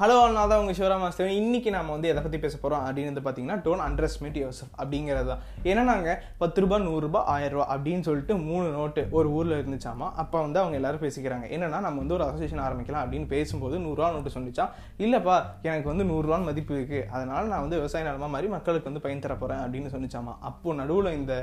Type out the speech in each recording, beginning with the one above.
Hello நான் தான் உங்கள் சிவராம் மாஸ்டர் இன்றைக்கி நம்ம வந்து எதை பற்றி பேச போகிறோம் அப்படின்னு வந்து பார்த்தீங்கன்னா டோன் அண்டர்ஸ்மேட் யோசப் அப்படிங்கிறது தான். ஏன்னா நாங்கள் பத்து ரூபா நூறுரூபா ஆயிரம் ரூபா அப்படின்னு சொல்லிட்டு மூணு நோட்டு ஒரு ஊரில் இருந்துச்சாமா அப்போ வந்து அவங்க எல்லாரும் பேசிக்கிறாங்க. என்னென்னா நம்ம வந்து ஒரு அசோசியேஷன் ஆரம்பிக்கலாம் அப்படின்னு பேசும்போது நூறுரூவா நோட்டு சொன்னிச்சா இல்லைப்பா எனக்கு வந்து நூறுரூவான்னு மதிப்பு இருக்குது அதனால் நான் வந்து விவசாய நிலமா மாதிரி மக்களுக்கு வந்து பயன் தர போகிறேன் அப்படின்னு சொன்னிச்சாமா. அப்போது நடுவில் இந்த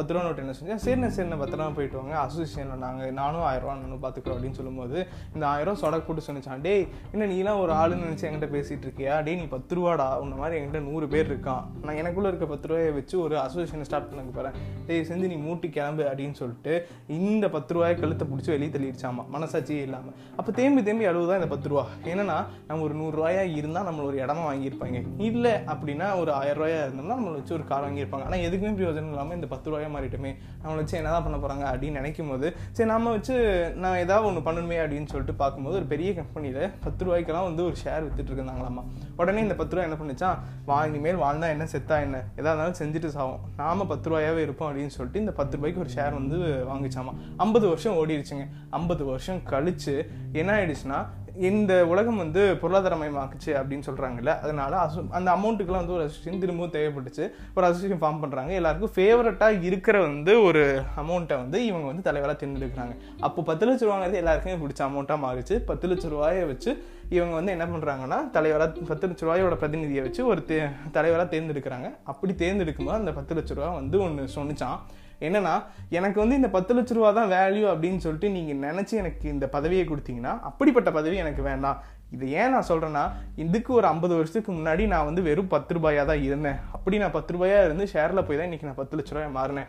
பத்து ரூபா நோட்டு என்ன சொன்னா சரிண்ணே சரிண்ணே பத்திரமா போயிட்டு வாங்க. அசோசியேஷனில் நாங்கள் நானும் ஆயிரம் ரூபா நானும் பார்த்துக்குறோம் அப்படின்னு சொல்லும்போது இந்த ஆயிரம் ரூபா சொடக்கு போட்டு சொன்னிச்சான். டேய் என்ன நீலாம் ஒரு ஆளுன்னு நினச்சி என்கிட்ட பேசிட்டு இருக்கியா? டே நீ பத்து ரூபாடா. உன்ன மாதிரி என்கிட்ட நூறு பேர் இருக்கான். நான் எனக்குள்ளே இருக்க பத்து ரூபாயை வச்சு ஒரு அசோசியேஷன் ஸ்டார்ட் பண்ண போகிறேன் டேய் செஞ்சு நீ மூட்டி கிளம்பு அப்படின்னு சொல்லிட்டு இந்த பத்து ரூபாயை கழுத்தை பிடிச்சி வெளியே தள்ளிடுச்சாமா? மனசாட்சியே இல்லாமல் அப்போ தேம்பி தேம்பி அழுவுதான் இந்த பத்து ரூபா. என்னன்னா நம்ம ஒரு நூறுரூவாயா இருந்தால் நம்ம ஒரு இடமா வாங்கியிருப்பாங்க. இல்லை அப்படின்னா ஒரு ஆயிரம் ரூபாயா இருந்தோம்னா நம்மளை வச்சு ஒரு கார் வாங்கியிருப்பாங்க. ஆனால் எதுக்குமே பிரயோஜனம் இல்லாமல் இந்த பத்து ரூபாயா மாறிட்டுமே. நம்மளை வச்சு என்னதான் பண்ண போகிறாங்க அப்படின்னு நினைக்கும் போது சரி நம்ம வச்சு நான் ஏதாவது ஒன்று பண்ணணுமே அப்படின்னு சொல்லிட்டு பார்க்கும்போது ஒரு பெரிய கம்பெனியில் பத்து ரூபாய்க்கெல்லாம் வந்து ஒரு ஷேர் வித்துட்டு இருந்தாங்களாமா உடனே இந்த பத்து ரூபா என்ன பண்ணிச்சான் வா இனிமேல் வாழ்ந்தா என்ன செத்தா என்ன எதா இருந்தாலும் செஞ்சுட்டு சாவும் நாம பத்து ரூபாயாவே இருப்போம் அப்படின்னு சொல்லிட்டு இந்த பத்து ரூபாய்க்கு ஒரு ஷேர் வந்து வாங்கிச்சாமா ஐம்பது வருஷம் ஓடிடுச்சுங்க ஐம்பது வருஷம் கழிச்சு என்ன ஆயிடுச்சுன்னா இந்த உலகம் வந்து பொருளாதாரமயமாக்குச்சு அப்படின்னு சொல்கிறாங்கல்ல அதனால அசோ அந்த அமௌண்ட்டுக்குலாம் வந்து ஒரு அசோசியேஷன் திரும்பவும் தேவைப்பட்டுச்சு. ஒரு அசோசியேஷன் ஃபார்ம் பண்ணுறாங்க எல்லாருக்கும் ஃபேவரட்டாக இருக்கிற வந்து ஒரு அமௌண்ட்டை வந்து இவங்க வந்து தலைவராக தேர்ந்தெடுக்கிறாங்க. அப்போ பத்து லட்ச ரூபாங்கிறது எல்லாருக்குமே பிடிச்ச அமௌண்ட்டாக மாறிச்சு. பத்து லட்ச ரூபாயை வச்சு இவங்க வந்து என்ன பண்ணுறாங்கன்னா தலைவராக பத்து லட்ச ரூபாயோட பிரதிநிதியை வச்சு ஒரு தே தலைவராக தேர்ந்தெடுக்கிறாங்க. அப்படி தேர்ந்தெடுக்கும்போது அந்த பத்து லட்ச ரூபா வந்து ஒன்று சொன்னிச்சான் என்னன்னா எனக்கு வந்து இந்த பத்து லட்ச ரூபா தான் வேல்யூ அப்படின்னு சொல்லிட்டு நீங்கள் நினச்சி எனக்கு இந்த பதவியை கொடுத்தீங்கன்னா அப்படிப்பட்ட பதவி எனக்கு வேண்டாம். இது ஏன் நான் சொல்கிறேன்னா இதுக்கு ஒரு ஐம்பது வருஷத்துக்கு முன்னாடி நான் வந்து வெறும் பத்து ரூபாயாக தான் இருந்தேன். அப்படி நான் பத்து ரூபாயாக இருந்து ஷேரில் போய் தான் இன்றைக்கி நான் பத்து லட்ச ரூபாய் மாறினேன்.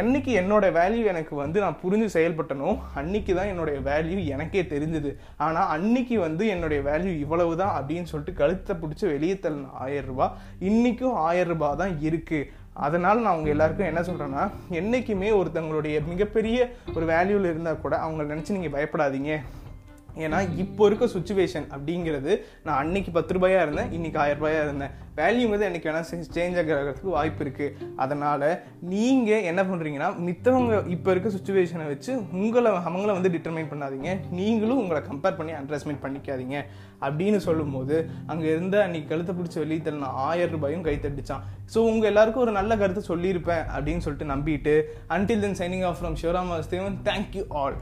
என்னைக்கு என்னோட வேல்யூ எனக்கு வந்து நான் புரிஞ்சு செயல்பட்டனோ அன்னைக்கு தான் என்னுடைய வேல்யூ எனக்கே தெரிஞ்சுது. ஆனால் அன்னைக்கு வந்து என்னுடைய வேல்யூ இவ்வளவு தான் அப்படின்னு சொல்லிட்டு கழுத்தை பிடிச்சி வெளியே தள்ளின ஆயிரம் ரூபாய் இன்றைக்கும் ஆயிரம் ரூபாய் தான் இருக்குது அதனால் நான் அவங்க எல்லாருக்கும் என்ன சொல்கிறேன்னா என்றைக்குமே ஒருத்தவங்களுடைய மிகப்பெரிய ஒரு வேல்யூவில் இருந்தால் கூட அவங்கள நினச்சி நீங்கள் பயப்படாதீங்க. ஏன்னா இப்போ இருக்க சுச்சுவேஷன் அப்படிங்கிறது நான் அன்னைக்கு பத்து ரூபாயாக இருந்தேன் இன்னைக்கு ஆயிரம் ரூபாயாக இருந்தேன். வேல்யூங்கிறது எனக்கு வேணால் சேஞ்ச் ஆகிறதுக்கு வாய்ப்பு இருக்குது அதனால் நீங்கள் என்ன பண்ணுறீங்கன்னா மித்தவங்க இப்போ இருக்க சுச்சுவேஷனை வச்சு உங்களை அவங்கள வந்து டிட்டர்மைன் பண்ணாதீங்க. நீங்களும் உங்களை கம்பேர் பண்ணி அண்டர்ஸ்மெண்ட் பண்ணிக்காதீங்க. அப்படின்னு சொல்லும்போது அங்கே இருந்த அன்னைக்கு கழுத்தை பிடிச்சி வெளியே தள்ளின ஆயிரம் ரூபாயும் கைத்தட்டிச்சான் ஸோ உங்கள் எல்லாருக்கும் ஒரு நல்ல கருத்தை சொல்லியிருப்பேன் அப்படின்னு சொல்லிட்டு நம்பிட்டு until then signing off from Shivaram thank you all